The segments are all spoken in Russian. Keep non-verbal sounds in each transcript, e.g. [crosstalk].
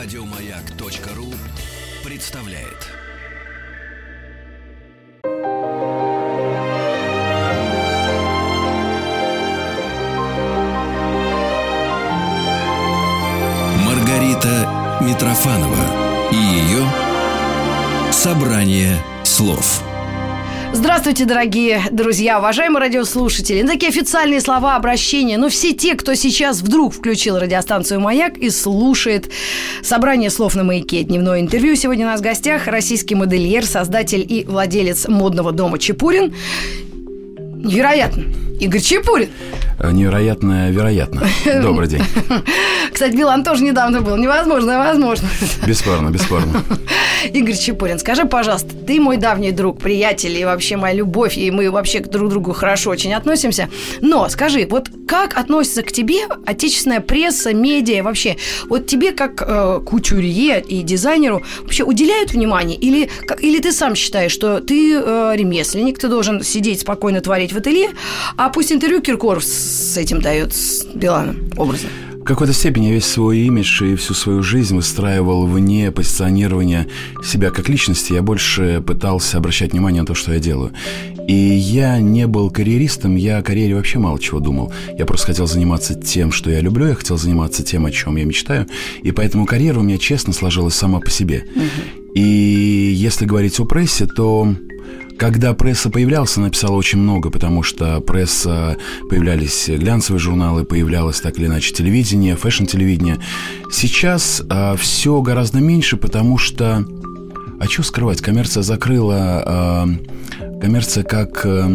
Радиомаяк.ру представляет. Маргарита Митрофанова и ее собрание слов. Здравствуйте, дорогие друзья, уважаемые радиослушатели. Ну, такие официальные слова обращения. Но все те, кто сейчас вдруг включил радиостанцию «Маяк» и слушает собрание слов на «Маяке». Дневное интервью. Сегодня у нас в гостях российский модельер, создатель и владелец модного дома «Чепурин». Невероятно. Игорь Чепурин. Э, невероятно, вероятно. [laughs] Добрый день. Кстати, Билан тоже недавно был. Невозможно, возможно. Бесспорно, бесспорно. [laughs] Игорь Чепурин, скажи, пожалуйста, ты мой давний друг, приятель и вообще моя любовь, и мы вообще к друг другу хорошо очень относимся. Но скажи, вот как относится к тебе отечественная пресса, медиа вообще? Вот тебе как э, кутюрье и дизайнеру вообще уделяют внимание? Или, как, или ты сам считаешь, что ты э, ремесленник, ты должен сидеть спокойно творить в ателье, а пусть интервью Киркоров с этим дает, с Биланом образом? В какой-то степени я весь свой имидж и всю свою жизнь выстраивал вне позиционирования себя как личности. Я больше пытался обращать внимание на то, что я делаю. И я не был карьеристом, я о карьере вообще мало чего думал. Я просто хотел заниматься тем, что я люблю, я хотел заниматься тем, о чем я мечтаю. И поэтому карьера у меня честно сложилась сама по себе. Угу. И если говорить о прессе, то когда пресса появлялась, она писала очень много, потому что пресса, появлялись глянцевые журналы, появлялось так или иначе телевидение, фэшн-телевидение. Сейчас а, все гораздо меньше, потому что... А что скрывать? Коммерция закрыла... А, коммерция как... А,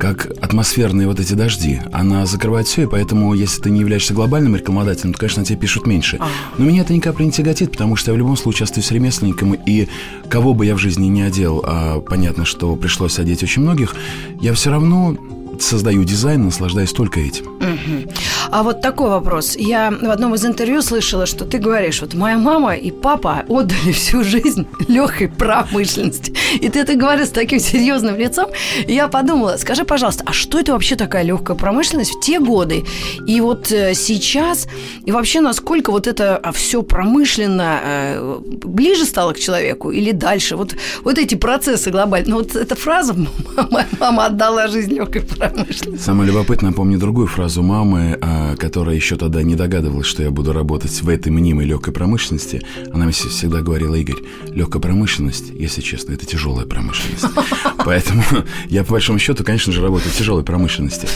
как атмосферные вот эти дожди. Она закрывает все, и поэтому, если ты не являешься глобальным рекламодателем, то, конечно, тебе пишут меньше. А. Но меня это ни капли не тяготит, потому что я в любом случае остаюсь ремесленником, и кого бы я в жизни не одел, а понятно, что пришлось одеть очень многих, я все равно создаю дизайн, наслаждаюсь только этим. Угу. А вот такой вопрос. Я в одном из интервью слышала, что ты говоришь, вот моя мама и папа отдали всю жизнь легкой промышленности. И ты это говоришь с таким серьезным лицом. И я подумала, скажи, пожалуйста, а что это вообще такая легкая промышленность в те годы? И вот э, сейчас, и вообще насколько вот это а, все промышленно э, ближе стало к человеку или дальше? Вот, вот эти процессы глобальные. Ну вот эта фраза «мама, мама отдала жизнь легкой промышленности». Самое любопытное, помню другую фразу мамы, а, которая еще тогда не догадывалась, что я буду работать в этой мнимой легкой промышленности. Она мне всегда говорила, Игорь, легкая промышленность, если честно, это тяжелая промышленность. [laughs] Поэтому [laughs] я, по большому счету, конечно же, работаю в тяжелой промышленности.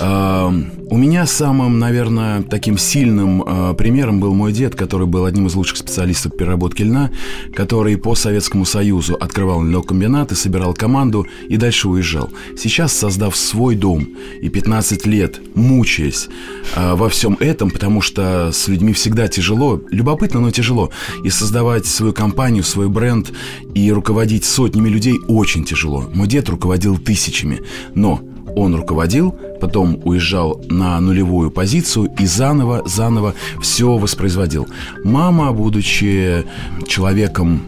А, у меня самым, наверное, таким сильным а, примером был мой дед, который был одним из лучших специалистов по переработке льна, который по Советскому Союзу открывал льнокомбинаты, собирал команду и дальше уезжал. Сейчас, создав свой дом и 15 лет мучаясь во всем этом, потому что с людьми всегда тяжело, любопытно, но тяжело. И создавать свою компанию, свой бренд и руководить сотнями людей очень тяжело. Мой дед руководил тысячами, но он руководил, потом уезжал на нулевую позицию и заново, заново все воспроизводил. Мама, будучи человеком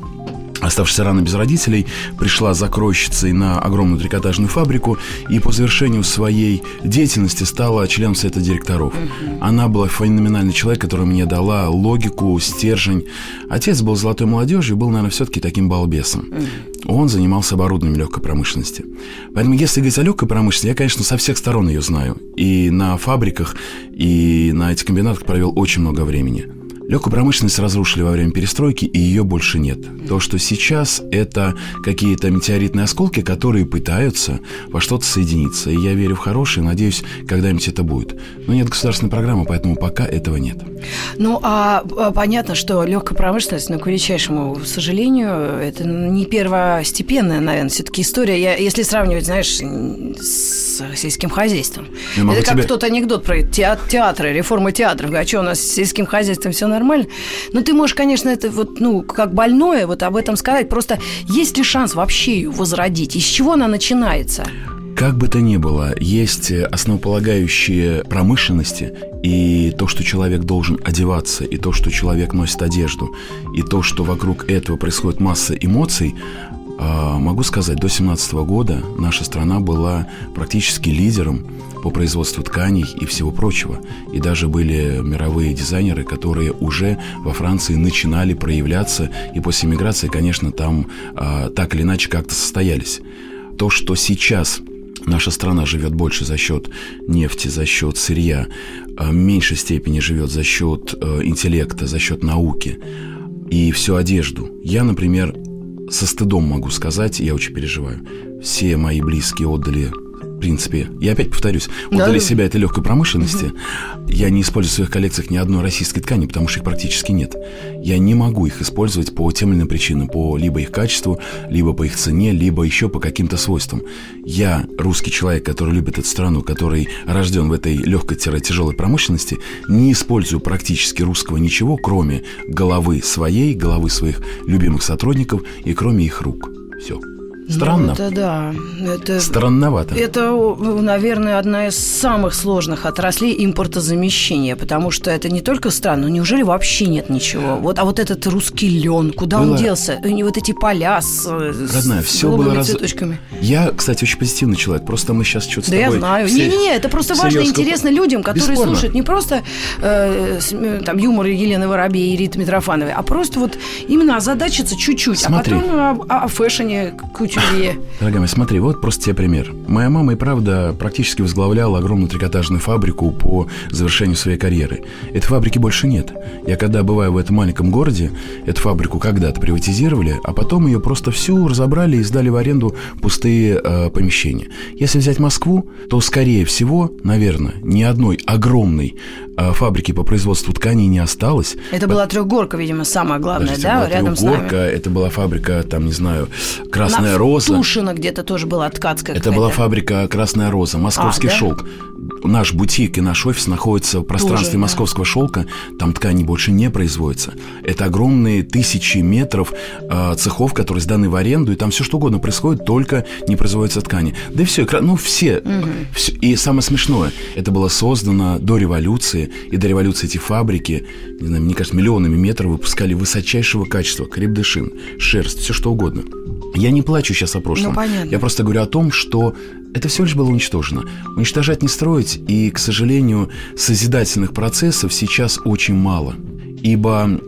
оставшись рано без родителей, пришла закройщицей на огромную трикотажную фабрику и по завершению своей деятельности стала членом совета директоров. Она была феноменальный человек, который мне дала логику, стержень. Отец был золотой молодежью и был, наверное, все-таки таким балбесом. Он занимался оборудованием легкой промышленности. Поэтому, если говорить о легкой промышленности, я, конечно, со всех сторон ее знаю. И на фабриках, и на этих комбинатах провел очень много времени. Легкую промышленность разрушили во время перестройки, и ее больше нет. То, что сейчас, это какие-то метеоритные осколки, которые пытаются во что-то соединиться. И я верю в хорошее, надеюсь, когда-нибудь это будет. Но нет государственной программы, поэтому пока этого нет. Ну, а, а понятно, что легкая промышленность, но, к величайшему сожалению, это не первостепенная, наверное, все-таки история. Я, если сравнивать, знаешь, с сельским хозяйством. Это как тебе... тот анекдот про театры, реформа театров. А что у нас с сельским хозяйством все нормально. Но ты можешь, конечно, это вот, ну, как больное вот об этом сказать. Просто есть ли шанс вообще ее возродить? Из чего она начинается? Как бы то ни было, есть основополагающие промышленности, и то, что человек должен одеваться, и то, что человек носит одежду, и то, что вокруг этого происходит масса эмоций, могу сказать, до 17 года наша страна была практически лидером по производству тканей и всего прочего. И даже были мировые дизайнеры, которые уже во Франции начинали проявляться, и после миграции, конечно, там а, так или иначе как-то состоялись. То, что сейчас наша страна живет больше за счет нефти, за счет сырья, а в меньшей степени живет за счет э, интеллекта, за счет науки и всю одежду. Я, например, со стыдом могу сказать, я очень переживаю. Все мои близкие отдали в принципе, я опять повторюсь, отдали да. себя этой легкой промышленности. Угу. Я не использую в своих коллекциях ни одной российской ткани, потому что их практически нет. Я не могу их использовать по тем или иным причинам, по либо их качеству, либо по их цене, либо еще по каким-то свойствам. Я русский человек, который любит эту страну, который рожден в этой легкой-тяжелой промышленности, не использую практически русского ничего, кроме головы своей, головы своих любимых сотрудников и кроме их рук. Все. Странно. Ну, это да. Это, Странновато. Это, наверное, одна из самых сложных отраслей импортозамещения, потому что это не только странно, неужели вообще нет ничего? Вот, а вот этот русский лен, куда было... он делся? И вот эти поля с, Родная, с все было раз... цветочками. Я, кстати, очень позитивный человек, просто мы сейчас что-то Да я знаю. Не-не-не, это просто важно и интересно людям, которые Бесспорно. слушают не просто э, там юмор Елены Воробей и Риты Митрофановой, а просто вот именно озадачиться чуть-чуть, а Смотри. а потом о, о фэшне, кутюрье. Дорогая моя, смотри, вот просто тебе пример. Моя мама и правда практически возглавляла огромную трикотажную фабрику по завершению своей карьеры. Этой фабрики больше нет. Я когда бываю в этом маленьком городе, эту фабрику когда-то приватизировали, а потом ее просто всю разобрали и сдали в аренду пустые э, помещения. Если взять Москву, то, скорее всего, наверное, ни одной огромной э, фабрики по производству тканей не осталось. Это была трехгорка, видимо, самая главная, Подождите, да, рядом с нами. это была фабрика, там, не знаю, Красная На Роза. Тушино где-то тоже была ткацкая Это была фабрика «Красная роза», «Московский А, да? шелк». Наш бутик и наш офис находятся в пространстве да. московского шелка. Там ткани больше не производятся. Это огромные тысячи метров э, цехов, которые сданы в аренду, и там все что угодно происходит, только не производятся ткани. Да и все, ну все, все. И самое смешное, это было создано до революции, и до революции эти фабрики, не знаю, мне кажется, миллионами метров выпускали высочайшего качества, крепдышин, шерсть, все что угодно. Я не плачу сейчас о прошлом. Ну, понятно. Я просто говорю о том, что это все лишь было уничтожено. Уничтожать не строить, и, к сожалению, созидательных процессов сейчас очень мало. Ибо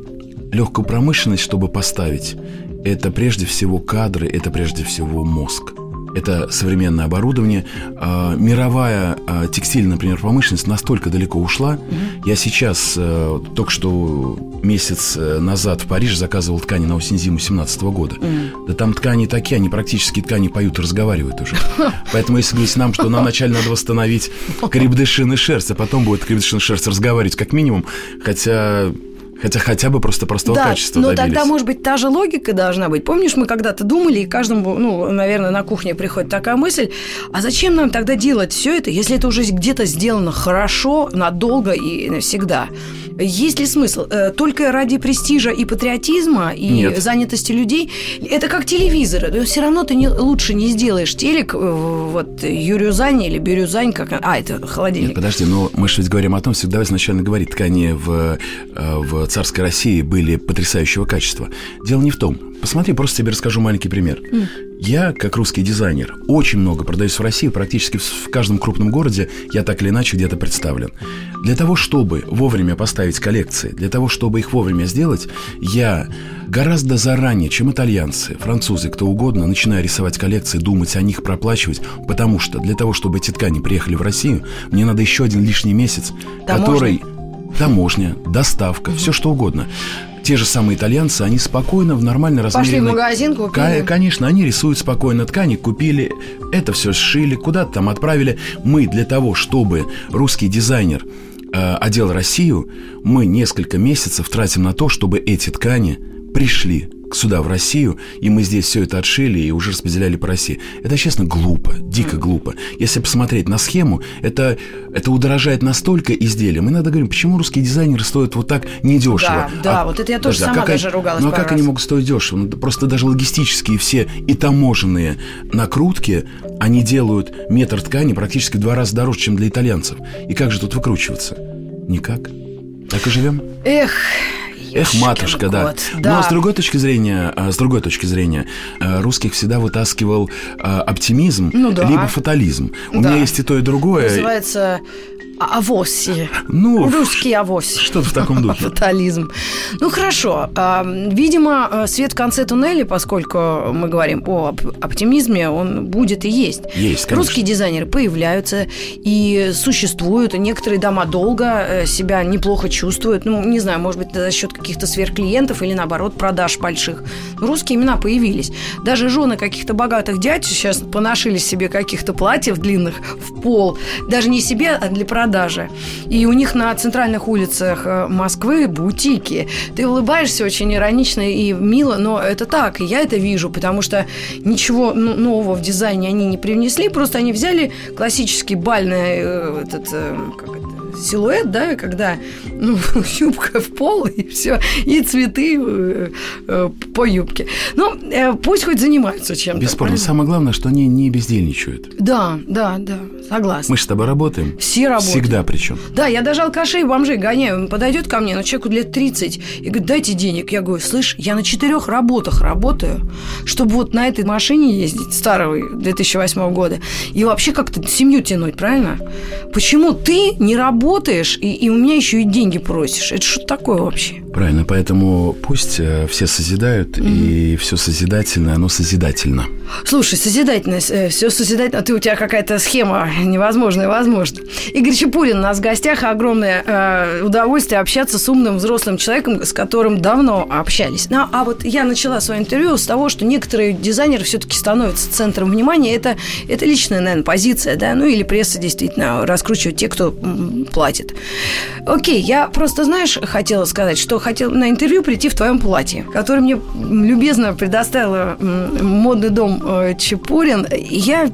легкую промышленность, чтобы поставить, это прежде всего кадры, это прежде всего мозг. Это современное оборудование. А, мировая а, текстильная, например, промышленность настолько далеко ушла. Mm-hmm. Я сейчас а, только что месяц э, назад в Париже заказывал ткани на осень-зиму 17 года. Mm-hmm. Да там ткани такие, они практически ткани поют и разговаривают уже. Поэтому если говорить нам, что нам вначале надо восстановить [laughs] крепдышин и шерсть, а потом будет крепдышин и шерсть разговаривать как минимум, хотя Хотя хотя бы просто простого да, качества но добились. тогда, может быть, та же логика должна быть. Помнишь, мы когда-то думали, и каждому, ну, наверное, на кухне приходит такая мысль, а зачем нам тогда делать все это, если это уже где-то сделано хорошо, надолго и навсегда? Есть ли смысл? Э, только ради престижа и патриотизма и Нет. занятости людей? Это как телевизор. Все равно ты не, лучше не сделаешь телек, э, вот Юрюзань или Бирюзань, как... А, это холодильник. Нет, подожди, но мы же ведь говорим о том, всегда изначально говорить, ткани в, э, в царской России были потрясающего качества. Дело не в том. Посмотри, просто тебе расскажу маленький пример. Mm. Я, как русский дизайнер, очень много продаюсь в России, практически в каждом крупном городе я так или иначе где-то представлен. Для того, чтобы вовремя поставить коллекции, для того, чтобы их вовремя сделать, я гораздо заранее, чем итальянцы, французы, кто угодно, начинаю рисовать коллекции, думать о них, проплачивать, потому что для того, чтобы эти ткани приехали в Россию, мне надо еще один лишний месяц, Таможня. который таможня, доставка, все что угодно. Те же самые итальянцы, они спокойно в нормальной Пошли в размеренной... магазин, купили. Ка- Конечно, они рисуют спокойно ткани, купили, это все сшили, куда-то там отправили. Мы для того, чтобы русский дизайнер э, одел Россию, мы несколько месяцев тратим на то, чтобы эти ткани пришли сюда, в Россию, и мы здесь все это отшили и уже распределяли по России. Это, честно, глупо, дико глупо. Если посмотреть на схему, это, это удорожает настолько изделия. Мы иногда говорим, почему русские дизайнеры стоят вот так недешево? Да, да, вот это я тоже подожди, а сама как они- даже ругалась Ну а как они раз. могут стоить дешево? Ну, просто даже логистические все и таможенные накрутки, они делают метр ткани практически в два раза дороже, чем для итальянцев. И как же тут выкручиваться? Никак. Так и живем. Эх, Эх, матушка, да. кот, Но да. с другой точки зрения, а, с другой точки зрения, а, русских всегда вытаскивал а, оптимизм, Ну да. либо фатализм. У Да. меня есть и то, и другое. Называется а- авоси. Ну, Русский авось. что-то в таком духе. Фатализм. Ну хорошо. А, Видимо, э, свет в конце туннеля, поскольку мы говорим о оп- оптимизме, он будет и есть. Есть, конечно. Русские дизайнеры появляются и существуют. Некоторые дома долго э, себя неплохо чувствуют. Ну, не знаю, может быть, за счет каких-то сверхклиентов или, наоборот, продаж больших. Но русские имена появились. Даже жены каких-то богатых дядь сейчас поношили себе каких-то платьев длинных в пол. Даже не себе, а для продажи. И у них на центральных улицах э, Москвы бутики. Ты улыбаешься очень иронично и мило, но это так, и я это вижу, потому что ничего нового в дизайне они не привнесли, просто они взяли классический бальный э, этот, э, как это, силуэт, да, когда ну, [laughs] юбка в пол и все, и цветы э, э, по юбке. Ну, э, пусть хоть занимаются чем-то. Бесспорно. правильно? Самое главное, что они не бездельничают. Да, да, да, согласна. Мы же с тобой работаем. Все работают. Всегда причем. Да, я даже алкашей и бомжей гоняю. Он подойдет ко мне, ну, человеку лет 30, и говорит, дайте денег. Я говорю, слышь, я на четырех работах работаю, чтобы вот на этой машине ездить, старого 2008 года, и вообще как-то семью тянуть, правильно? Почему ты не работаешь, и, и у меня еще и деньги просишь? Это что такое вообще? Правильно, поэтому пусть э, все созидают, и все созидательное, оно созидательно. Слушай, созидательность, все созидательно. Ты у тебя какая-то схема невозможная, возможно. Игорь Чепурин у нас в гостях. Огромное э, удовольствие общаться с умным взрослым человеком, с которым давно общались. Ну, а вот я начала свое интервью с того, что некоторые дизайнеры все-таки становятся центром внимания. Это, это личная, наверное, позиция, да, ну или пресса действительно раскручивает те, кто платит. Окей, я просто, знаешь, хотела сказать, что хотела на интервью прийти в твоем платье, которое мне любезно предоставила модный дом э, Чепурин. Я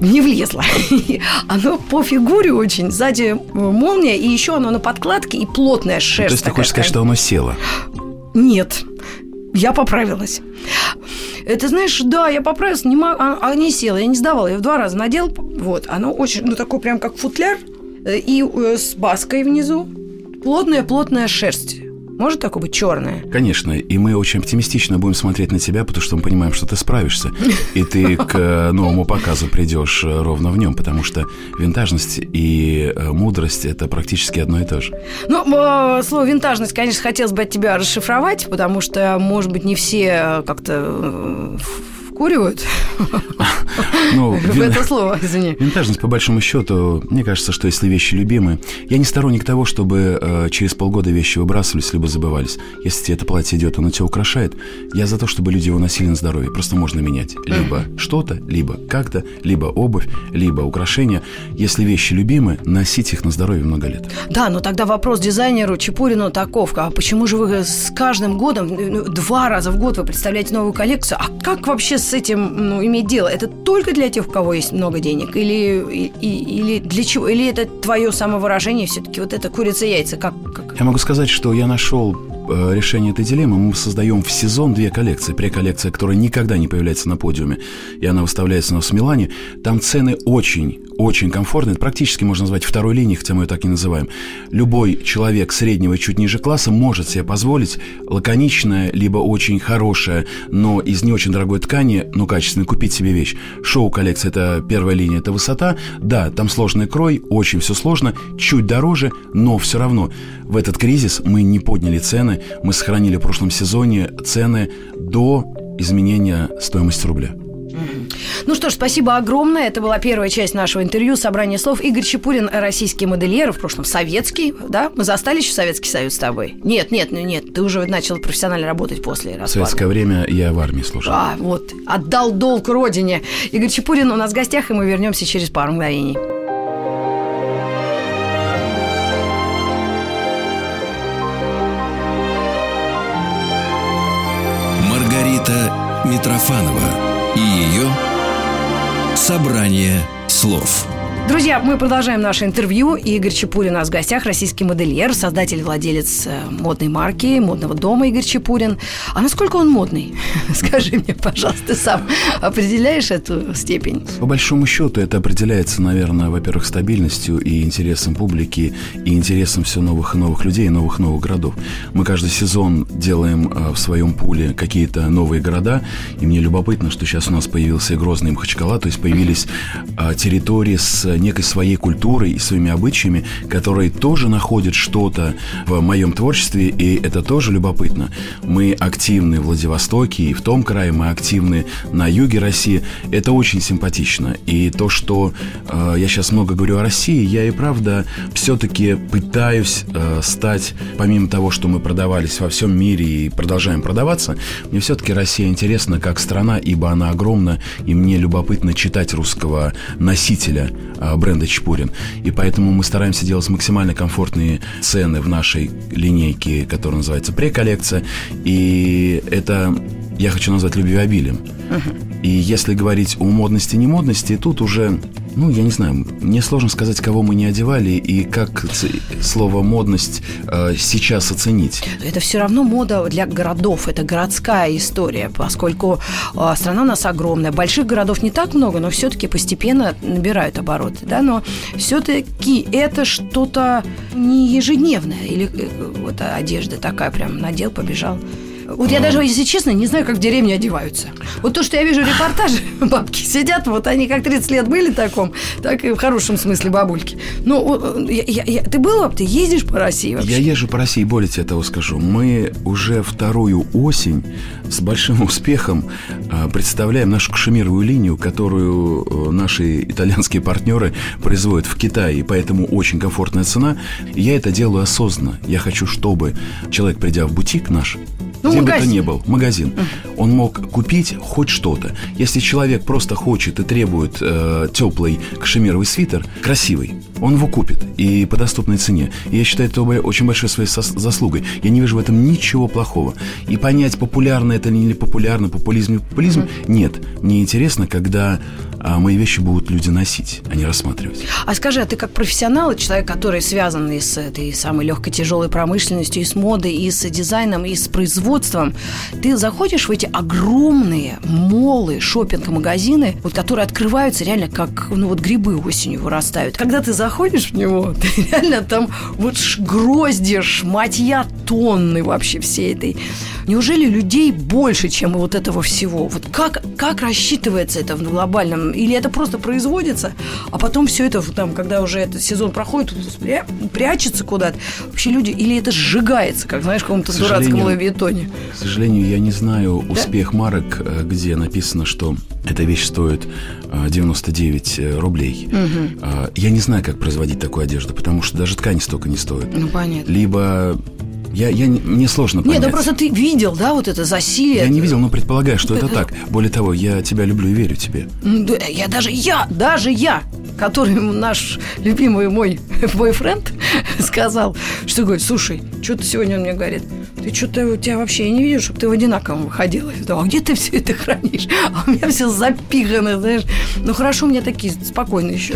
не влезла. [laughs] Оно по фигуре очень. Сзади э, молния, и еще оно на подкладке, и плотная шерсть. То есть ты хочешь сказать, что оно село? Нет. Я поправилась. Это, знаешь, да, я поправилась, не, мо- а, а не села, я не сдавала, я в два раза надел, вот, оно очень, ну, такой прям как футляр, э, и с баской внизу, плотная-плотная шерсть. Может такое быть черная? Конечно, и мы очень оптимистично будем смотреть на тебя, потому что мы понимаем, что ты справишься. И ты к э, новому показу придешь э, ровно в нем, потому что винтажность и э, мудрость это практически одно и то же. Ну, э, слово винтажность, конечно, хотелось бы от тебя расшифровать, потому что, может быть, не все как-то вкуривают [laughs] Ну, [laughs] вин- это слово, извини. Винтажность, по большому счету, мне кажется, что если вещи любимы, я не сторонник того, чтобы э, через полгода вещи выбрасывались либо забывались. Если тебе это платье идет, оно тебя украшает, я за то, чтобы люди его носили на здоровье. Просто можно менять либо что-то, либо как-то, либо обувь, либо украшения. Если вещи любимы, носить их на здоровье много лет. Да, но тогда вопрос дизайнеру Чепурину таков. А почему же вы с каждым годом, ну, два раза в год вы представляете новую коллекцию? А как вообще с этим ну, иметь дело? Это только для тех, у кого есть много денег? Или, и- или для чего? Или это твое самовыражение все-таки вот это курица-яйца? Как, как? Я могу сказать, что я нашел э, решение этой дилеммы. Мы создаем в сезон две коллекции. Преколлекция, которая никогда не появляется на подиуме, и она выставляется у нас в Милане. Там цены очень, очень комфортные. Это практически можно назвать второй линией, хотя мы ее так не называем. Любой человек среднего и чуть ниже класса может себе позволить лаконичное, либо очень хорошее, но из не очень дорогой ткани, но качественно купить себе вещь. Шоу-коллекция – это первая линия, это высота. Да, там сложный крой, очень все сложно, чуть дороже, но все равно в этот кризис мы не подняли цены, мы сохранили в прошлом сезоне цены до изменения стоимости рубля. Ну что ж, спасибо огромное. Это была первая часть нашего интервью «Собрание слов». Игорь Чепурин, российский модельер, в прошлом советский, да? Мы застали еще Советский Союз с тобой? Нет, нет, ну нет, ты уже начал профессионально работать после В распада. советское время я в армии служил. А, вот, отдал долг родине. Игорь Чепурин у нас в гостях, и мы вернемся через пару мгновений. Маргарита Митрофанова и ее «Собрание слов». Друзья, мы продолжаем наше интервью. Игорь Чепурин у нас в гостях, российский модельер, создатель владелец э, модной марки, модного дома Игорь Чепурин. А насколько он модный? [laughs] Скажи мне, пожалуйста, ты сам определяешь эту степень? По большому счету это определяется, наверное, во-первых, стабильностью и интересом публики, и интересом все новых и новых людей, и новых и новых городов. Мы каждый сезон делаем э, в своем пуле какие-то новые города, и мне любопытно, что сейчас у нас появился и Грозный Махачкала, то есть появились э, территории с некой своей культурой и своими обычаями, которые тоже находят что-то в моем творчестве, и это тоже любопытно. Мы активны в Владивостоке и в том крае, мы активны на юге России. Это очень симпатично. И то, что э, я сейчас много говорю о России, я и правда все-таки пытаюсь э, стать, помимо того, что мы продавались во всем мире и продолжаем продаваться, мне все-таки Россия интересна как страна, ибо она огромна, и мне любопытно читать русского носителя э, бренда Чпурин. И поэтому мы стараемся делать максимально комфортные цены в нашей линейке, которая называется преколлекция. И это я хочу назвать любвеобилием. И если говорить о модности и немодности, тут уже, ну, я не знаю, мне сложно сказать, кого мы не одевали и как слово «модность» э, сейчас оценить. Это все равно мода для городов, это городская история, поскольку э, страна у нас огромная. Больших городов не так много, но все-таки постепенно набирают обороты, да, но все-таки это что-то не ежедневное, или э, вот одежда такая прям надел, побежал. Вот я даже, если честно, не знаю, как в деревне одеваются. Вот то, что я вижу репортажи, [laughs] бабки сидят, вот они как 30 лет были таком, так и в хорошем смысле бабульки. Ну, я, я, я, ты был, ты ездишь по России вообще? Я езжу по России, более тебе того скажу. Мы уже вторую осень с большим [laughs] успехом а, представляем нашу кашемировую линию, которую э, наши итальянские партнеры производят в Китае, и поэтому очень комфортная цена. Я это делаю осознанно. Я хочу, чтобы человек, придя в бутик наш, ну, где магазин. бы то ни был, магазин, он мог купить хоть что-то. Если человек просто хочет и требует э, теплый кашемировый свитер, красивый, он его купит и по доступной цене. И я считаю это очень большой своей заслугой. Я не вижу в этом ничего плохого. И понять, популярно это или не популярно, популизм не популизм, mm-hmm. нет. Мне интересно, когда а мои вещи будут люди носить, а не рассматривать. А скажи, а ты как профессионал, человек, который связан и с этой самой легкой тяжелой промышленностью, и с модой, и с дизайном, и с производством, ты заходишь в эти огромные молы, шопинг-магазины, вот, которые открываются реально как, ну вот грибы осенью вырастают. Когда ты заходишь в него, [laughs] ты реально там вот грозди, шматья тонны вообще всей этой. Неужели людей больше, чем вот этого всего? Вот как, как рассчитывается это в глобальном или это просто производится, а потом все это, там, когда уже этот сезон проходит, прячется куда-то. Вообще люди, или это сжигается, как, знаешь, в каком-то дурацком лавиетоне. К сожалению, я не знаю успех да? марок, э, где написано, что эта вещь стоит 99 э, э, рублей. Угу. Я не знаю, как производить такую одежду, потому что даже ткань столько не стоит. Ну, понятно. Либо я, я, мне сложно понять. Нет, ну просто ты видел, да, вот это засилие. Я не видел, но предполагаю, что это так. Более того, я тебя люблю и верю тебе. Я даже я, даже я, который наш любимый мой [laughs] бойфренд [laughs] сказал, что говорит, слушай, что-то сегодня он мне говорит, ты что-то у тебя вообще я не вижу, чтобы ты в одинаковом выходила. Я а где ты все это хранишь? А у меня все запихано, знаешь. Ну хорошо, у меня такие спокойные еще.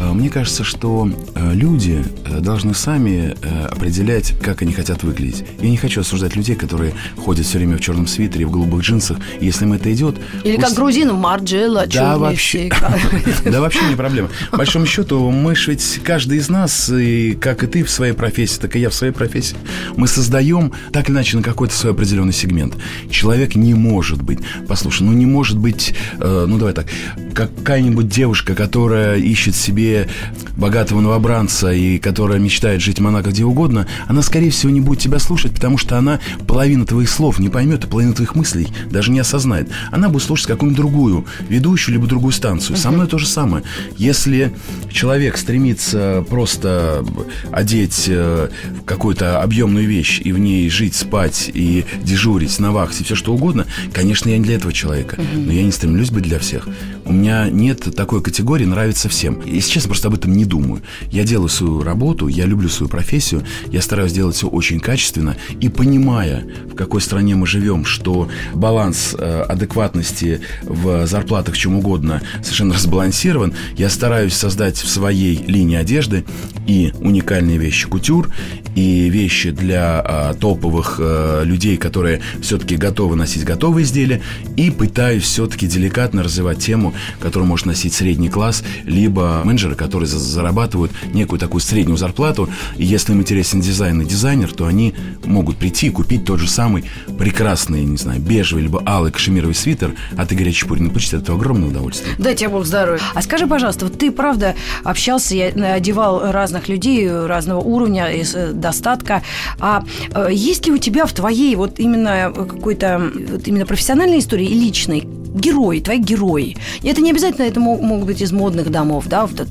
А, мне кажется, что э, люди э, должны сами э, определять, как они хотят выглядеть. Я не хочу осуждать людей, которые ходят все время в черном свитере, в голубых джинсах. Если им это идет... Или как грузин в Марджелла, Да, вообще. [laughs] Да, вообще не проблема. По большому счету, мы же ведь каждый из нас, и как и ты в своей профессии, так и я в своей профессии, мы создаем так так или иначе на какой-то свой определенный сегмент. Человек не может быть, послушай, ну не может быть, э, ну давай так, какая-нибудь девушка, которая ищет себе богатого новобранца и которая мечтает жить в Монако где угодно, она, скорее всего, не будет тебя слушать, потому что она половину твоих слов не поймет и половину твоих мыслей даже не осознает. Она будет слушать какую-нибудь другую ведущую, либо другую станцию. Со мной то же самое. Если человек стремится просто одеть э, какую-то объемную вещь и в ней жить спать и дежурить на вахте, все что угодно, конечно, я не для этого человека. Но я не стремлюсь быть для всех. У меня нет такой категории «нравится всем». Если честно, просто об этом не думаю. Я делаю свою работу, я люблю свою профессию, я стараюсь делать все очень качественно и понимая, в какой стране мы живем, что баланс э, адекватности в зарплатах, чем угодно, совершенно разбалансирован, я стараюсь создать в своей линии одежды и уникальные вещи кутюр, и вещи для а, топовых а, людей, которые все-таки готовы носить готовые изделия, и пытаюсь все-таки деликатно развивать тему, которую может носить средний класс, либо менеджеры, которые за зарабатывают некую такую среднюю зарплату, и если им интересен дизайн и дизайнер, то они могут прийти и купить тот же самый прекрасный, не знаю, бежевый либо алый кашемировый свитер от Игоря Чепурина. Получить это огромное удовольствие. Дай тебе Бог здоровья. А скажи, пожалуйста, вот ты правда общался, я одевал разных людей разного уровня, из э, достатка. А э, есть ли у тебя в твоей вот именно какой-то вот именно профессиональной истории и личной герои, твои герои. И это не обязательно, это могут быть из модных домов, да, это,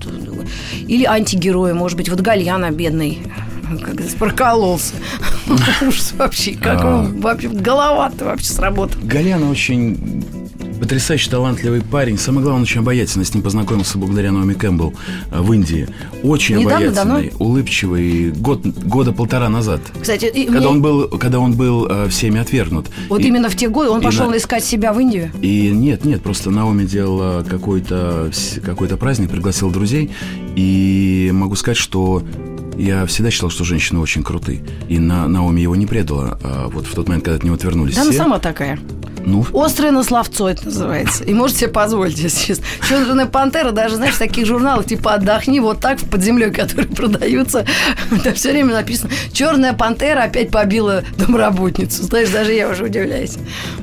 или антигерои, может быть, вот Гальяна бедный, [laughs] как прокололся. [laughs] Ужас вообще, как а. вообще голова-то вообще сработала. Гальяна очень Потрясающий талантливый парень. Самое главное, очень обаятельный. С ним познакомился благодаря Наоми Кэмпбелл э, в Индии. Очень Недавно, обаятельный, давно? улыбчивый. Год, года полтора назад. Кстати, когда, мне... он был, когда он был э, всеми отвергнут. Вот и, именно в те годы он пошел на... искать себя в Индию? И нет, нет, просто Наоми делала какой-то какой праздник, пригласил друзей. И могу сказать, что я всегда считал, что женщины очень крутые. И на, Наоми его не предала. А вот в тот момент, когда от него отвернулись да, все... она сама такая. Ну. Острое на словцо это называется. И можете себе позволить, если честно. Черная пантера, даже, знаешь, в таких журналах, типа «Отдохни», вот так под землей, которые [laughs] продаются, [laughs] там все время написано «Черная пантера опять побила домработницу». Знаешь, даже я уже удивляюсь.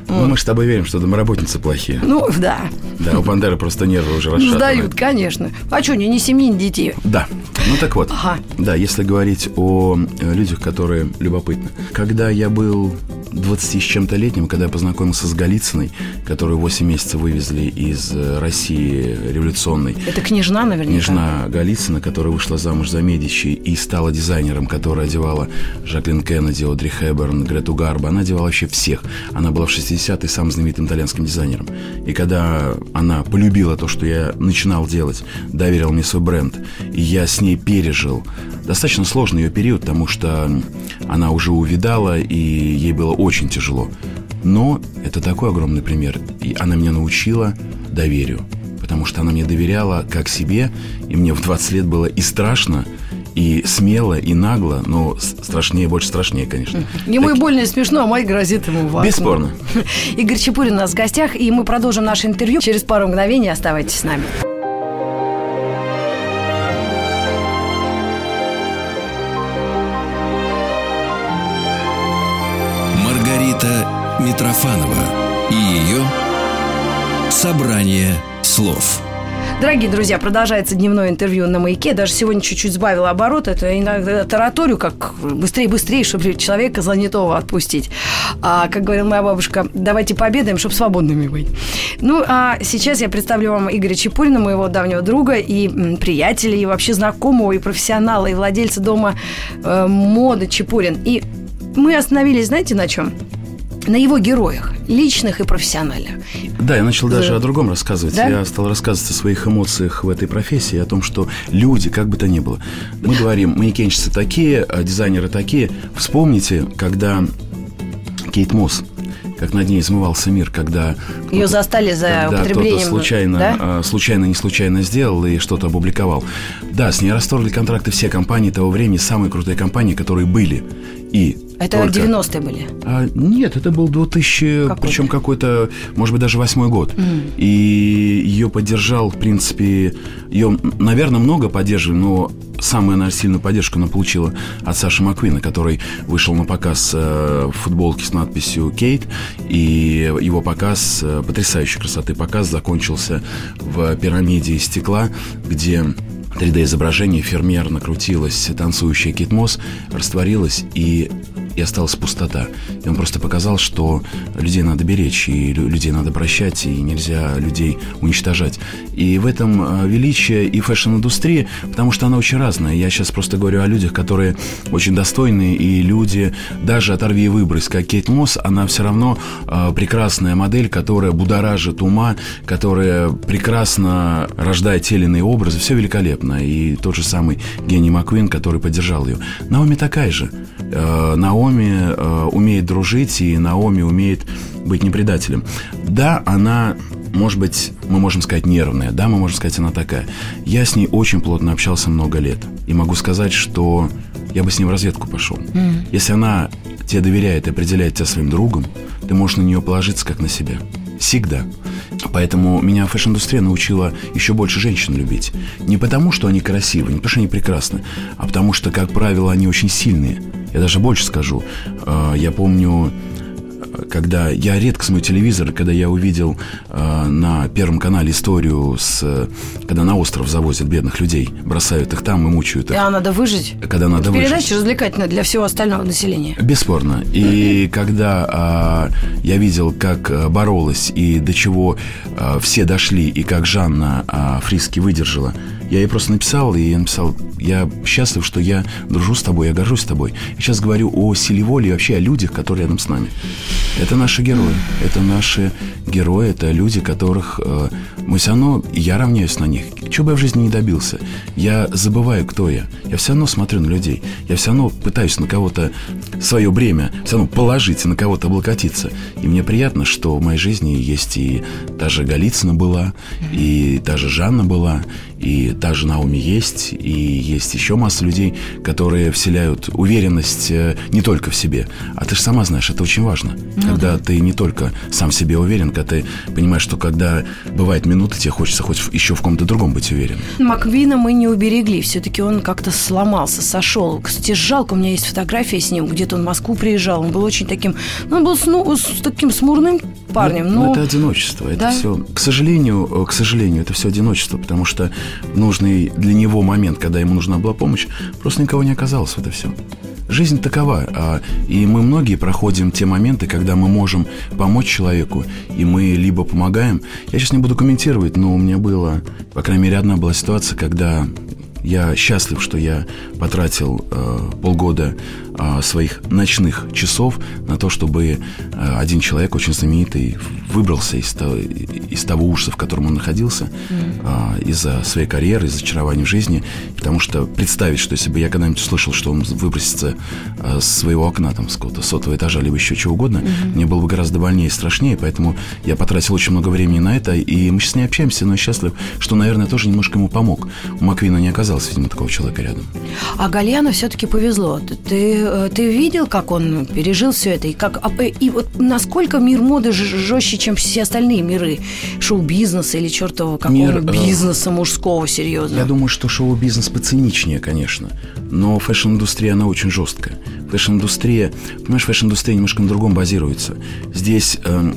Ну, мы с тобой верим, что домработницы плохие. Ну, да. Да, у пантеры просто нервы уже расшатаны. Сдают, конечно. А что, не, не семьи, не детей? Да. Ну, так вот. Ага. Да, если говорить о э, людях, которые любопытны. Когда я был 20 с чем-то летним, когда я познакомился с Голицыной, которую 8 месяцев вывезли из э, России революционной. Это княжна, наверняка? Княжна Голицына, которая вышла замуж за Медичи и стала дизайнером, которая одевала Жаклин Кеннеди, Одри Хэбберн, Грету Гарбо. Она одевала вообще всех. Она была в 60-е самым знаменитым итальянским дизайнером. И когда она полюбила то, что я начинал делать, доверила мне свой бренд, и я с ней пережил достаточно сложный ее период, потому что она уже увидала, и ей было очень тяжело. Но это такой огромный пример. И она меня научила доверию. Потому что она мне доверяла как себе, и мне в 20 лет было и страшно, и смело, и нагло, но страшнее, больше страшнее, конечно. Ему так... и больно, и смешно, а мать грозит ему в Бесспорно. [laughs] Игорь Чепурин у нас в гостях, и мы продолжим наше интервью через пару мгновений. Оставайтесь с нами. Митрофанова и ее «Собрание слов». Дорогие друзья, продолжается дневное интервью на маяке. Даже сегодня чуть-чуть сбавила оборот. Это иногда тараторию, как быстрее-быстрее, чтобы человека занятого отпустить. А, как говорила моя бабушка, давайте пообедаем, чтобы свободными быть. Ну, а сейчас я представлю вам Игоря Чепурина, моего давнего друга и приятеля, и вообще знакомого, и профессионала, и владельца дома э, моды Чепурин. И мы остановились, знаете, на чем? На его героях, личных и профессиональных. Да, я начал даже За... о другом рассказывать. Да? Я стал рассказывать о своих эмоциях в этой профессии, о том, что люди, как бы то ни было, мы говорим, манекенщицы такие, а дизайнеры такие. Вспомните, когда Кейт Мосс как над ней измывался мир, когда ее застали за когда употреблением, кто-то случайно, да? А, случайно, не случайно сделал и что-то опубликовал. Да, с ней расторгли контракты все компании того времени, самые крутые компании, которые были. И это только... 90-е были? А, нет, это был 2000, какой причем какой-то, может быть, даже восьмой год. Mm. И ее поддержал, в принципе, ее, наверное, много поддерживали, но самую, наверное, сильную поддержку она получила от Саши Маквина, который вышел на показ э, в футболке с надписью «Кейт», и его показ, э, потрясающей красоты показ, закончился в пирамиде из стекла, где 3D-изображение, фермер накрутилась, танцующая китмос, растворилась, и и осталась пустота. И он просто показал, что людей надо беречь, и людей надо прощать, и нельзя людей уничтожать. И в этом э, величие и фэшн-индустрии, потому что она очень разная. Я сейчас просто говорю о людях, которые очень достойные, и люди, даже оторви и выбрось, как Кейт Мосс, она все равно э, прекрасная модель, которая будоражит ума, которая прекрасно рождает те или иные образы, все великолепно. И тот же самый Гений Маквин, который поддержал ее. Наоми такая же. Э, Наоми э, умеет дружить, и Наоми умеет быть не предателем. Да, она может быть, мы можем сказать нервная, да, мы можем сказать, она такая. Я с ней очень плотно общался много лет. И могу сказать, что я бы с ней в разведку пошел. Mm. Если она тебе доверяет и определяет тебя своим другом, ты можешь на нее положиться как на себя. Всегда. Поэтому меня фэшн-индустрия научила еще больше женщин любить. Не потому, что они красивые, не потому, что они прекрасны, а потому что, как правило, они очень сильные. Я даже больше скажу. Э, я помню когда я редко смотрю телевизор, когда я увидел э, на Первом канале историю с... Когда на остров завозят бедных людей, бросают их там и мучают их. Да, надо выжить. Когда надо Это выжить. Передача развлекательная для всего остального населения. Бесспорно. И когда э, я видел, как э, боролась и до чего э, все дошли, и как Жанна э, Фриски выдержала, я ей просто написал, и я написал, я счастлив, что я дружу с тобой, я горжусь тобой. Я сейчас говорю о силе воли и вообще о людях, которые рядом с нами. Это наши герои. Это наши герои, это люди, которых э, мы все равно, я равняюсь на них. Чего бы я в жизни не добился, я забываю, кто я. Я все равно смотрю на людей. Я все равно пытаюсь на кого-то свое бремя, все равно положить и на кого-то облокотиться. И мне приятно, что в моей жизни есть и та же Голицына была, и та же Жанна была, и та же Науми есть, и есть еще масса людей, которые вселяют уверенность э, не только в себе. А ты же сама знаешь, это очень важно. Ну, когда да. ты не только сам в себе уверен, когда ты понимаешь, что когда бывает минута, тебе хочется хоть еще в ком-то другом быть уверен. Маквина мы не уберегли. Все-таки он как-то сломался, сошел. Кстати, жалко, у меня есть фотография с ним, где-то он в Москву приезжал. Он был очень таким, ну, он был с, ну, с таким смурным парнем. Ну, но... это одиночество. Это да? все, к сожалению, э, к сожалению, это все одиночество, потому что нужный для него момент, когда ему нужна была помощь, просто никого не оказалось. Это все. Жизнь такова, а, и мы многие проходим те моменты, когда мы можем помочь человеку, и мы либо помогаем. Я сейчас не буду комментировать, но у меня было, по крайней мере, одна была ситуация, когда я счастлив, что я потратил э, полгода своих ночных часов на то, чтобы э, один человек, очень знаменитый, выбрался из, того, из того ужаса, в котором он находился, mm. э, из-за своей карьеры, из-за очарования в жизни. Потому что представить, что если бы я когда-нибудь услышал, что он выбросится э, с своего окна, там, с какого-то сотого этажа, либо еще чего угодно, mm-hmm. мне было бы гораздо больнее и страшнее. Поэтому я потратил очень много времени на это, и мы сейчас не общаемся, но счастлив, что, наверное, тоже немножко ему помог. У Маквина не оказалось, видимо, такого человека рядом. А Гальяну все-таки повезло. Ты, э, ты видел, как он пережил все это? И, как, а, и вот насколько мир моды жестче, чем все остальные миры? Шоу-бизнеса или чертового какого мир, э, бизнеса мужского, серьезно? Я думаю, что шоу-бизнес поциничнее, конечно. Но фэшн-индустрия, она очень жесткая. Фэшн-индустрия, понимаешь, фэшн-индустрия немножко на другом базируется. Здесь э,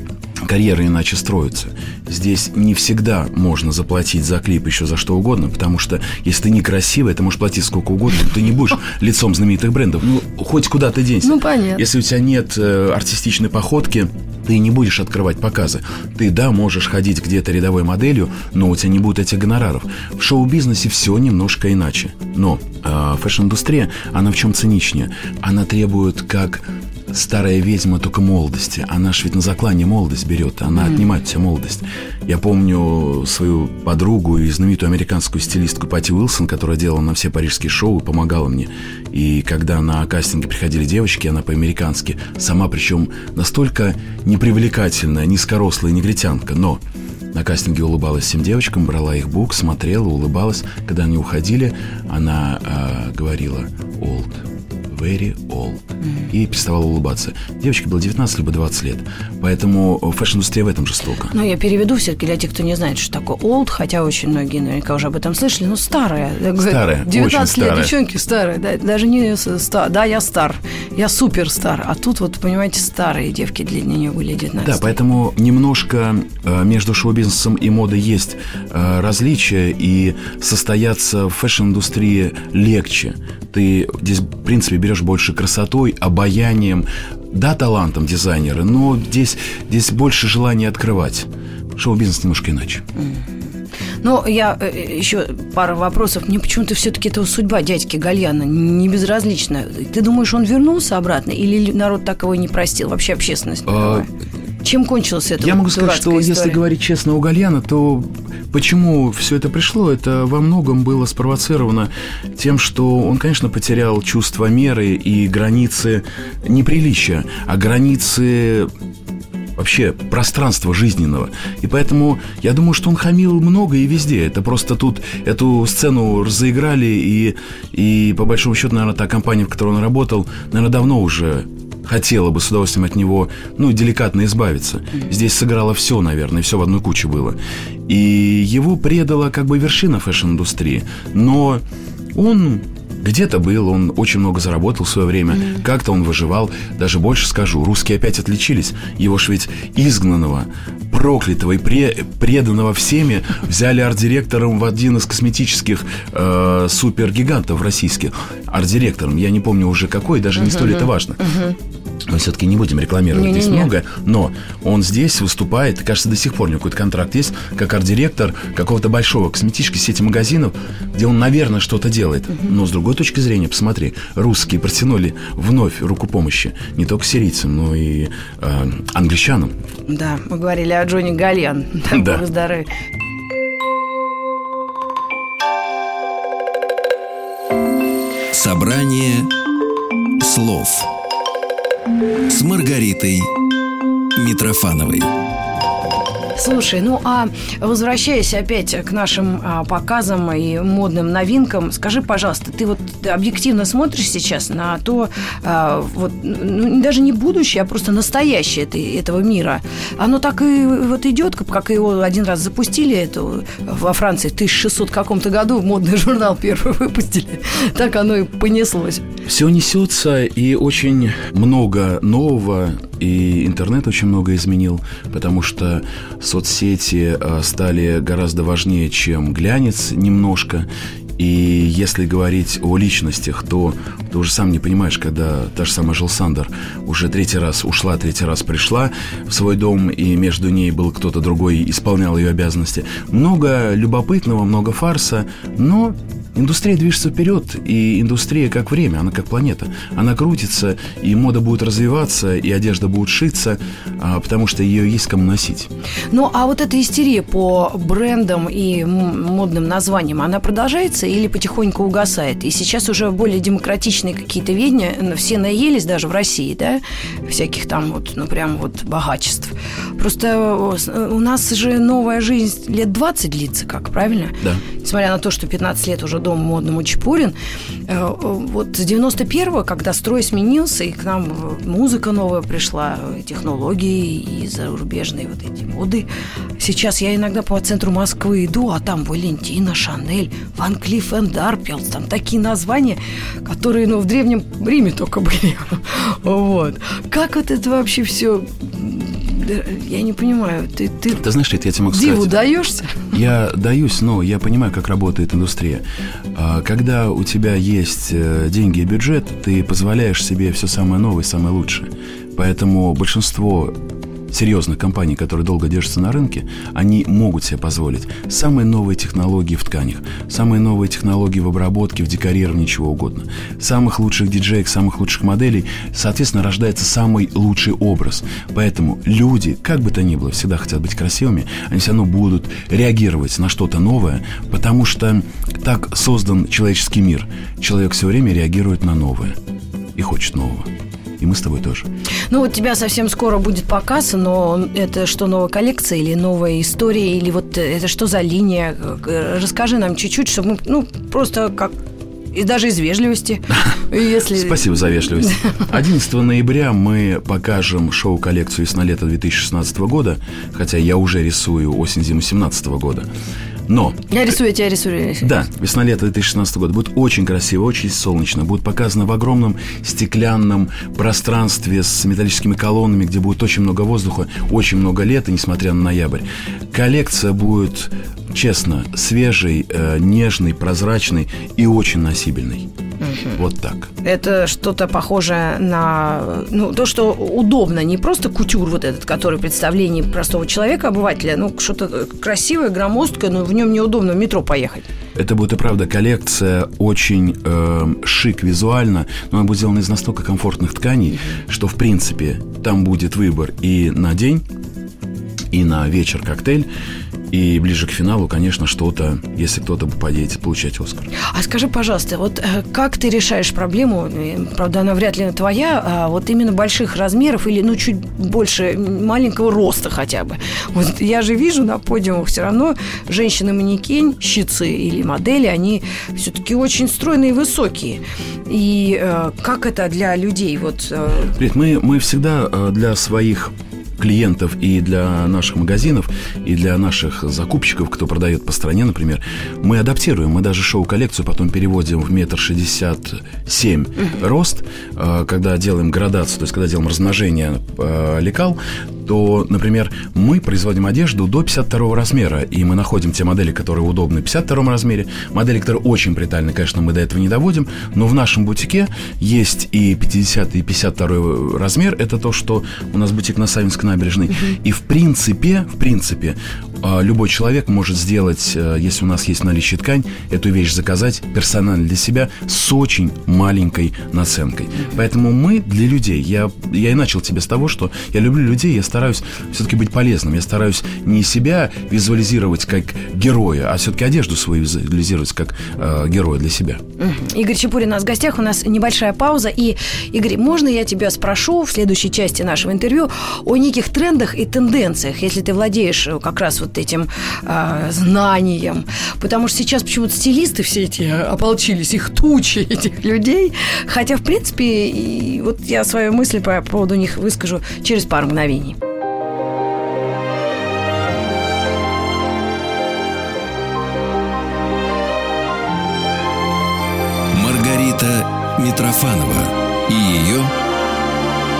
карьера иначе строится. Здесь не всегда можно заплатить за клип еще за что угодно, потому что если ты некрасивый, ты можешь платить сколько угодно, но ты не будешь [laughs] лицом знаменитых брендов. Ну, хоть куда ты денься. Ну, понятно. Если у тебя нет э, артистичной походки, ты не будешь открывать показы. Ты, да, можешь ходить где-то рядовой моделью, но у тебя не будет этих гонораров. В шоу-бизнесе все немножко иначе. Но э, фэшн-индустрия, она в чем циничнее? Она требует как старая ведьма только молодости. Она ж ведь на заклане молодость берет, она mm-hmm. отнимает у тебя молодость. Я помню свою подругу и знаменитую американскую стилистку Пати Уилсон, которая делала на все парижские шоу и помогала мне. И когда на кастинге приходили девочки, она по-американски, сама причем настолько непривлекательная, низкорослая негритянка, но на кастинге улыбалась всем девочкам, брала их бук, смотрела, улыбалась. Когда они уходили, она э, говорила «old», very old. И переставала улыбаться. Девочке было 19 либо 20 лет. Поэтому фэшн-индустрия в этом жестоко. Ну, я переведу все-таки для тех, кто не знает, что такое old, хотя очень многие наверняка уже об этом слышали. Ну, старая. Старая, 19 очень лет, старая. девчонки старые. Да, даже не стар. Да, я стар. Я супер стар. А тут вот, понимаете, старые девки для нее были 19 Да, поэтому немножко э, между шоу-бизнесом и модой есть э, различия, и состояться в фэшн-индустрии легче. Ты здесь, в принципе, берешь больше красотой, обаянием, да, талантом дизайнера, но здесь, здесь больше желания открывать. Шоу-бизнес немножко иначе. Ну, я э, еще пару вопросов. Мне почему-то все-таки это судьба дядьки Гальяно небезразлична. Ты думаешь, он вернулся обратно или народ так его не простил? Вообще общественность? А... Чем кончилось это? Я могу сказать, что история? если говорить честно у Гальяна, то почему все это пришло, это во многом было спровоцировано тем, что он, конечно, потерял чувство меры и границы неприличия, а границы вообще пространства жизненного. И поэтому я думаю, что он хамил много и везде. Это просто тут эту сцену разыграли, и, и по большому счету, наверное, та компания, в которой он работал, наверное, давно уже хотела бы с удовольствием от него, ну, деликатно избавиться. Здесь сыграло все, наверное, все в одной куче было. И его предала как бы вершина фэшн-индустрии. Но он где-то был, он очень много заработал в свое время, мм. как-то он выживал. Даже больше скажу, русские опять отличились. Его ж ведь изгнанного, проклятого и пре- преданного всеми взяли арт-директором в один из косметических э, супергигантов российских. Арт-директором, я не помню уже какой, даже uh-huh. не столь это важно. Uh-huh мы все-таки не будем рекламировать не, здесь не, не. много, но он здесь выступает, кажется, до сих пор у него какой-то контракт есть, как арт-директор какого-то большого косметической сети магазинов, где он, наверное, что-то делает. Угу. Но с другой точки зрения, посмотри, русские протянули вновь руку помощи не только сирийцам, но и э, англичанам. Да, мы говорили о Джонни Гальян. [laughs] Да. Здоровья. Собрание слов с Маргаритой Митрофановой. Слушай, ну а возвращаясь опять к нашим а, показам и модным новинкам, скажи, пожалуйста, ты вот объективно смотришь сейчас на то, а, вот, ну, даже не будущее, а просто настоящее этой, этого мира. Оно так и вот идет, как его один раз запустили эту, во Франции в 1600 каком-то году, модный журнал первый [laughs] выпустили. Так оно и понеслось. Все несется, и очень много нового, и интернет очень много изменил, потому что соцсети э, стали гораздо важнее, чем глянец немножко. И если говорить о личностях, то ты уже сам не понимаешь, когда та же самая Жил Сандер уже третий раз ушла, третий раз пришла в свой дом, и между ней был кто-то другой, исполнял ее обязанности. Много любопытного, много фарса, но Индустрия движется вперед, и индустрия как время, она как планета. Она крутится, и мода будет развиваться, и одежда будет шиться, а, потому что ее есть кому носить. Ну, а вот эта истерия по брендам и модным названиям, она продолжается или потихоньку угасает? И сейчас уже более демократичные какие-то видения, все наелись даже в России, да, всяких там вот, ну, прям вот богачеств. Просто у нас же новая жизнь лет 20 длится, как, правильно? Да. Несмотря на то, что 15 лет уже дом модному Чепурин. Э, вот с 91-го, когда строй сменился, и к нам музыка новая пришла, технологии и зарубежные вот эти моды. Сейчас я иногда по центру Москвы иду, а там Валентина, Шанель, Ван Клифф энд Арпелс, там такие названия, которые, ну, в Древнем Риме только были. [laughs] Вот. Как вот это вообще все я не понимаю, ты... Ты, ты знаешь, я тебе могу Диву сказать. даешься? Я даюсь, но я понимаю, как работает индустрия. А, когда у тебя есть э, деньги и бюджет, ты позволяешь себе все самое новое, самое лучшее. Поэтому большинство серьезных компаний, которые долго держатся на рынке, они могут себе позволить самые новые технологии в тканях, самые новые технологии в обработке, в декорировании, чего угодно. Самых лучших диджеек, самых лучших моделей, соответственно, рождается самый лучший образ. Поэтому люди, как бы то ни было, всегда хотят быть красивыми, они все равно будут реагировать на что-то новое, потому что так создан человеческий мир. Человек все время реагирует на новое и хочет нового. И мы с тобой тоже. Ну, вот у тебя совсем скоро будет показ, но это что, новая коллекция или новая история, или вот это что за линия? Расскажи нам чуть-чуть, чтобы мы, ну, просто как и даже из вежливости. [laughs] Если... Спасибо за вежливость. [laughs] 11 ноября мы покажем шоу-коллекцию весна-лето 2016 года, хотя я уже рисую осень-зиму 2017 года. Но... Я рисую, я тебя рисую. Я рисую. Да, весна-лето 2016 года будет очень красиво, очень солнечно. Будет показано в огромном стеклянном пространстве с металлическими колоннами, где будет очень много воздуха, очень много лета, несмотря на ноябрь. Коллекция будет, честно, свежей, э, нежной, прозрачной и очень носибельной. Вот так. Это что-то похожее на ну, то, что удобно, не просто кутюр вот этот, который в представлении простого человека, обывателя, ну, что-то красивое, громоздкое, но в нем неудобно в метро поехать. Это будет и правда коллекция очень э, шик визуально, но она будет сделана из настолько комфортных тканей, что в принципе там будет выбор и на день, и на вечер коктейль. И ближе к финалу, конечно, что-то, если кто-то попадет, получать Оскар. А скажи, пожалуйста, вот э, как ты решаешь проблему, э, правда, она вряд ли твоя, а вот именно больших размеров или, ну, чуть больше маленького роста хотя бы? Вот я же вижу на подиумах все равно женщины-манекен, щицы или модели, они все-таки очень стройные и высокие. И э, как это для людей? Вот, э... Привет, мы, мы всегда э, для своих клиентов и для наших магазинов, и для наших закупщиков, кто продает по стране, например, мы адаптируем. Мы даже шоу-коллекцию потом переводим в метр шестьдесят семь рост, э, когда делаем градацию, то есть когда делаем размножение э, лекал, то, например, мы производим одежду до 52 размера, и мы находим те модели, которые удобны в 52 размере. Модели, которые очень притальны, конечно, мы до этого не доводим, но в нашем бутике есть и 50 и 52 размер. Это то, что у нас бутик на Савинской набережной. И в принципе, в принципе, а, любой человек может сделать, э, если у нас есть в наличии ткань, эту вещь заказать персонально для себя с очень маленькой наценкой. Поэтому мы для людей, я, я и начал тебе с того, что я люблю людей, я стараюсь все-таки быть полезным, я стараюсь не себя визуализировать как героя, а все-таки одежду свою визуализировать как э, героя для себя. Игорь Чепурин у нас в гостях, у нас небольшая пауза, и, Игорь, можно я тебя спрошу в следующей части нашего интервью о неких трендах и тенденциях, если ты владеешь э, как раз вот этим э, знанием. Потому что сейчас почему-то стилисты все эти ополчились, их тучи [laughs] этих людей. Хотя, в принципе, и вот я свою мысль по поводу них выскажу через пару мгновений. Маргарита Митрофанова и ее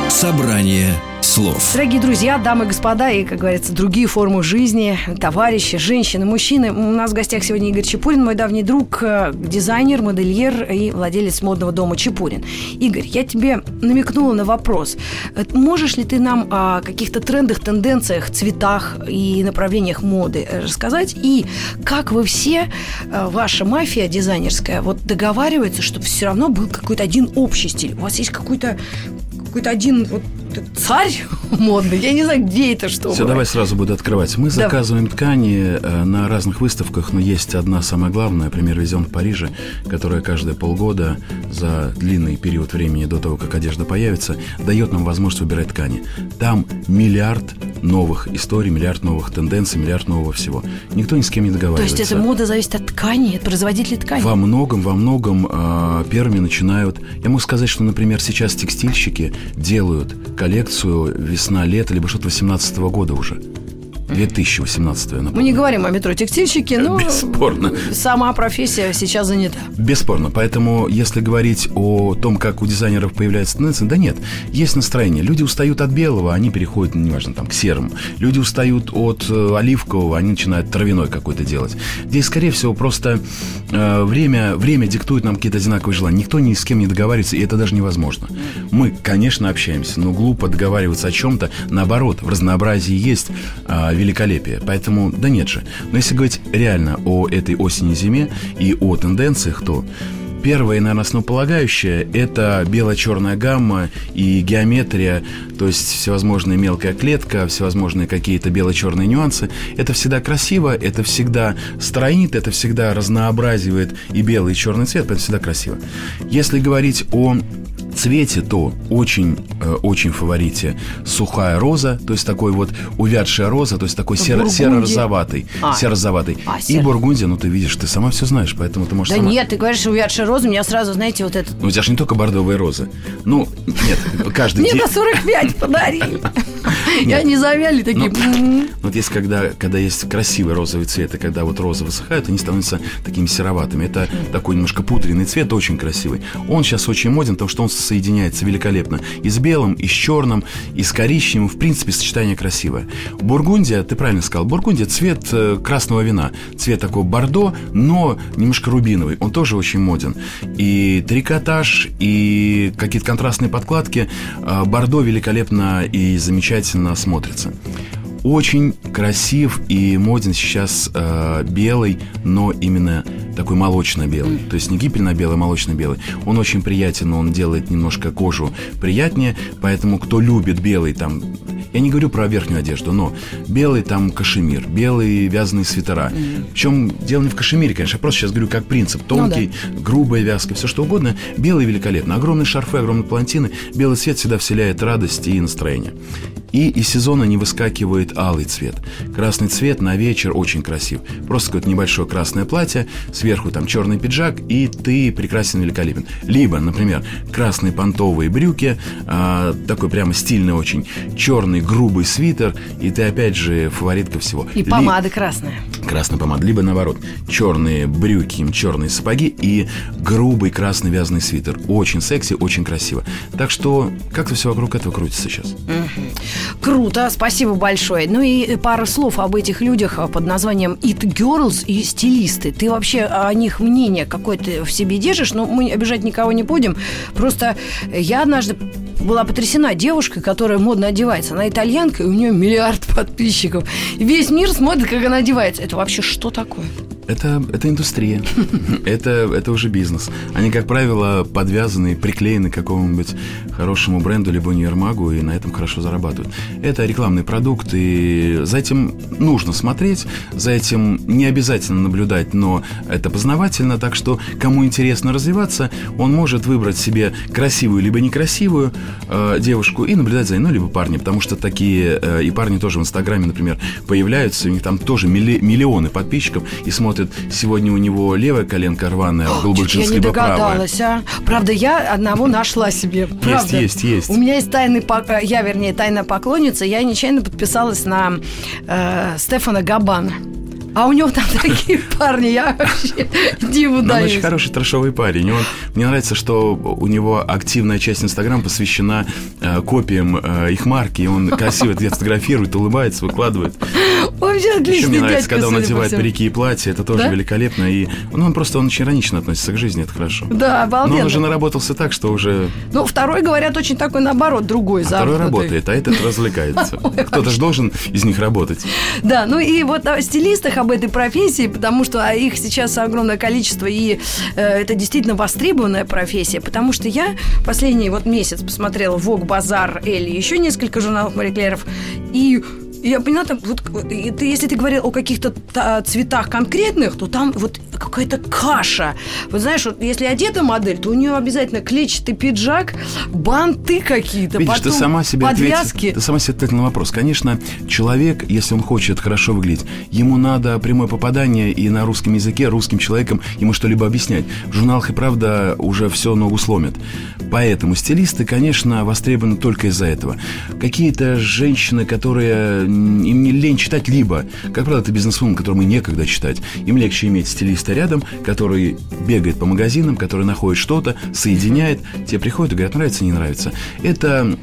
«Собрание слов. Дорогие друзья, дамы и господа, и, как говорится, другие формы жизни, товарищи, женщины, мужчины. У нас в гостях сегодня Игорь Чепурин, мой давний друг, э, дизайнер, модельер и владелец модного дома Чепурин. Игорь, я тебе намекнула на вопрос. Э, можешь ли ты нам о каких-то трендах, тенденциях, цветах и направлениях моды рассказать? И как вы все, э, ваша мафия дизайнерская, вот договаривается, чтобы все равно был какой-то один общий стиль? У вас есть какой-то какой-то один вот царь модный. Я не знаю, где это что. Все, давай сразу буду открывать. Мы заказываем ткани э, на разных выставках, но есть одна самая главная, например, везем в Париже, которая каждые полгода за длинный период времени до того, как одежда появится, дает нам возможность выбирать ткани. Там миллиард новых историй, миллиард новых тенденций, миллиард нового всего. Никто ни с кем не договаривается. То есть эта мода зависит от ткани, от производителей ткани? Во многом, во многом э, первыми начинают... Я могу сказать, что, например, сейчас текстильщики делают коллекцию весна-лето, либо что-то 18 года уже. 2018 напомню. Мы не говорим о метро текстильщики, но Бесспорно. сама профессия сейчас занята. Бесспорно. Поэтому, если говорить о том, как у дизайнеров появляется тенденция, да нет, есть настроение. Люди устают от белого, они переходят, неважно, там, к серому. Люди устают от э, оливкового, они начинают травяной какой-то делать. Здесь, скорее всего, просто э, время, время диктует нам какие-то одинаковые желания. Никто ни с кем не договаривается, и это даже невозможно. Мы, конечно, общаемся, но глупо договариваться о чем-то. Наоборот, в разнообразии есть э, великолепие. Поэтому, да нет же. Но если говорить реально о этой осени-зиме и о тенденциях, то Первое, наверное, основополагающее – это бело-черная гамма и геометрия, то есть всевозможная мелкая клетка, всевозможные какие-то бело-черные нюансы. Это всегда красиво, это всегда стройнит, это всегда разнообразивает и белый, и черный цвет, это всегда красиво. Если говорить о цвете, то очень, э, очень в фаворите сухая роза, то есть такой вот увядшая роза, то есть такой серо- серо-розоватый. А. Серо-розоватый. А, серо. И бургундия, ну ты видишь, ты сама все знаешь, поэтому ты можешь Да сама... нет, ты говоришь увядшая роза, у меня сразу, знаете, вот это... Ну у тебя же не только бордовые розы. Ну, нет, каждый день... Мне на 45 подарили. [laughs] Я не завяли такие. Ну, вот есть когда, когда есть красивый розовый цвет, и когда вот розы высыхают, они становятся такими сероватыми. Это такой немножко пудренный цвет, очень красивый. Он сейчас очень моден, потому что он соединяется великолепно и с белым, и с черным, и с коричневым. В принципе, сочетание красивое. Бургундия, ты правильно сказал, Бургундия цвет э, красного вина. Цвет такой бордо, но немножко рубиновый. Он тоже очень моден. И трикотаж, и какие-то контрастные подкладки. Э, бордо великолепно и замечательно смотрится очень красив и моден сейчас э, белый, но именно такой молочно-белый. То есть не гипельно-белый, а молочно-белый. Он очень приятен, он делает немножко кожу приятнее, поэтому кто любит белый, там, я не говорю про верхнюю одежду, но белый там кашемир, белые вязаные свитера. Mm-hmm. Причем дело не в кашемире, конечно, я просто сейчас говорю как принцип. Тонкий, ну, да. грубая вязка, все что угодно. Белый великолепно. Огромные шарфы, огромные палантины. Белый цвет всегда вселяет радость и настроение. И из сезона не выскакивает алый цвет. Красный цвет на вечер очень красив. Просто какое-то небольшое красное платье, сверху там черный пиджак, и ты прекрасен, великолепен. Либо, например, красные понтовые брюки, э, такой прямо стильный очень, черный грубый свитер, и ты опять же фаворитка всего. И помада Ли... красная. Красная помада. Либо наоборот, черные брюки, черные сапоги и грубый красный вязаный свитер. Очень секси, очень красиво. Так что как-то все вокруг этого крутится сейчас. Угу. Круто, спасибо большое. Ну и пара слов об этих людях под названием It Girls и стилисты. Ты вообще о них мнение какое-то в себе держишь? Но мы обижать никого не будем. Просто я однажды была потрясена девушкой, которая модно одевается. Она итальянка, и у нее миллиард [laughs] подписчиков. И весь мир смотрит, как она одевается. Это вообще что такое? Это, это индустрия. [laughs] это, это уже бизнес. Они, как правило, подвязаны, приклеены к какому-нибудь хорошему бренду либо универмагу и на этом хорошо зарабатывают. Это рекламный продукт, и за этим нужно смотреть, за этим не обязательно наблюдать, но это познавательно, так что кому интересно развиваться, он может выбрать себе красивую либо некрасивую э, девушку и наблюдать за ней, ну, либо парня, потому что такие э, и парни тоже в Инстаграме, например, появляются, у них там тоже милли, миллионы подписчиков и смотрят смотрит, сегодня у него левая коленка рваная, в голубых джинсах, либо правая. а. Правда, я одного нашла себе. Правда. Есть, есть, есть. У меня есть тайный, я, вернее, тайная поклонница, я нечаянно подписалась на э, Стефана Габана. А у него там [laughs] такие парни, я вообще диву даюсь. Он очень хороший трэшовый парень. Он, мне нравится, что у него активная часть Инстаграм посвящена э, копиям э, их марки. И он [laughs] красиво это фотографирует, улыбается, выкладывает. Вообще отличный Еще мне нравится, когда он надевает парики и платья. Это тоже да? великолепно. И ну, он просто он очень иронично относится к жизни, это хорошо. Да, обалденно. Но он уже наработался так, что уже... Ну, второй, говорят, очень такой, наоборот, другой а Второй работает, а этот развлекается. [laughs] Кто-то же должен из них работать. Да, ну и вот о стилистах, об этой профессии, потому что их сейчас огромное количество, и э, это действительно востребованная профессия, потому что я последний вот месяц посмотрела Vogue, Базар, Элли, еще несколько журналов Мари и я поняла, там, вот, ты, если ты говорил о каких-то цветах конкретных, то там вот какая-то каша. Вот знаешь, вот если одета модель, то у нее обязательно клетчатый пиджак, банты какие-то, Видишь, ты сама себе подвязки. Ответь, ты сама себе ответила на вопрос. Конечно, человек, если он хочет хорошо выглядеть, ему надо прямое попадание и на русском языке, русским человеком ему что-либо объяснять. В журналах и правда уже все ногу сломят. Поэтому стилисты, конечно, востребованы только из-за этого. Какие-то женщины, которые им не лень читать, либо, как правило, это бизнесвумен, которому некогда читать. Им легче иметь стилиста рядом, который бегает по магазинам, который находит что-то, соединяет, тебе приходят и говорят, нравится, не нравится. Это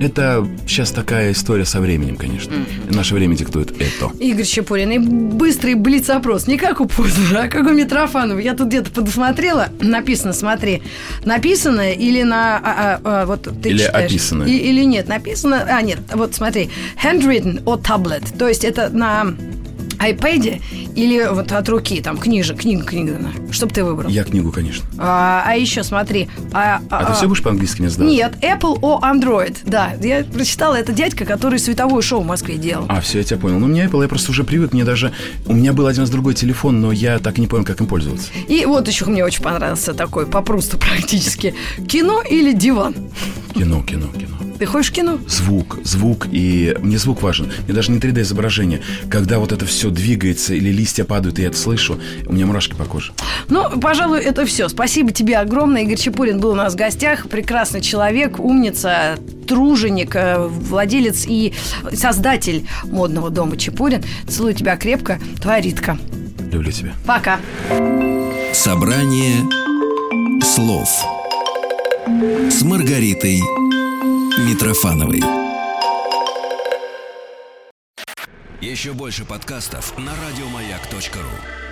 это сейчас такая история со временем, конечно. Mm-hmm. Наше время диктует это. Игорь Щепурин, и быстрый блиц-опрос. Не как у Познера, [laughs] а как у Митрофанова. Я тут где-то подосмотрела. Написано, смотри. Написано или на... А, а, а, вот ты или читаешь. описано. И, или нет, написано... А, нет, вот смотри. Handwritten or tablet. То есть это на iPad или вот от руки, там, книжа, книга, книга? Что бы ты выбрал? Я книгу, конечно. А, а еще смотри. А, а, а ты все будешь по-английски не сдавать? Нет, Apple о Android, да. Я прочитала, это дядька, который световое шоу в Москве делал. А, все, я тебя понял. Ну, у меня Apple, я просто уже привык, мне даже... У меня был один раз другой телефон, но я так и не понял, как им пользоваться. И вот еще мне очень понравился такой, попросту [laughs] практически. Кино или диван? Кино, кино, кино. Ты ходишь в кино? Звук, звук, и мне звук важен. Мне даже не 3D изображение. Когда вот это все двигается или листья падают, и я это слышу, у меня мурашки по коже. Ну, пожалуй, это все. Спасибо тебе огромное. Игорь Чепурин был у нас в гостях. Прекрасный человек, умница, труженик, э, владелец и создатель модного дома Чепурин. Целую тебя крепко. Твоя Ритка. Люблю тебя. Пока. Собрание слов с Маргаритой Митрофановой. Еще больше подкастов на радиомаяк.ру.